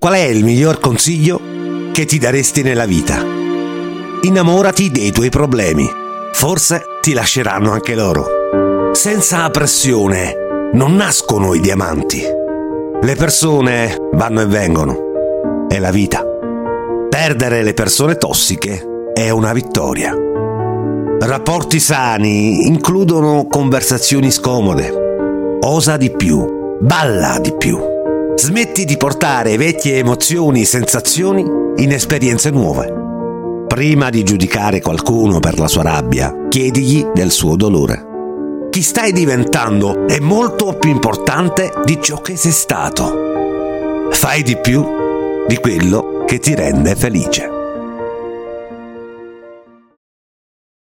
Qual è il miglior consiglio che ti daresti nella vita? Innamorati dei tuoi problemi. Forse ti lasceranno anche loro. Senza pressione non nascono i diamanti. Le persone vanno e vengono. È la vita. Perdere le persone tossiche è una vittoria. Rapporti sani includono conversazioni scomode. Osa di più, balla di più. Smetti di portare vecchie emozioni e sensazioni in esperienze nuove. Prima di giudicare qualcuno per la sua rabbia, chiedigli del suo dolore. Chi stai diventando è molto più importante di ciò che sei stato. Fai di più di quello che ti rende felice.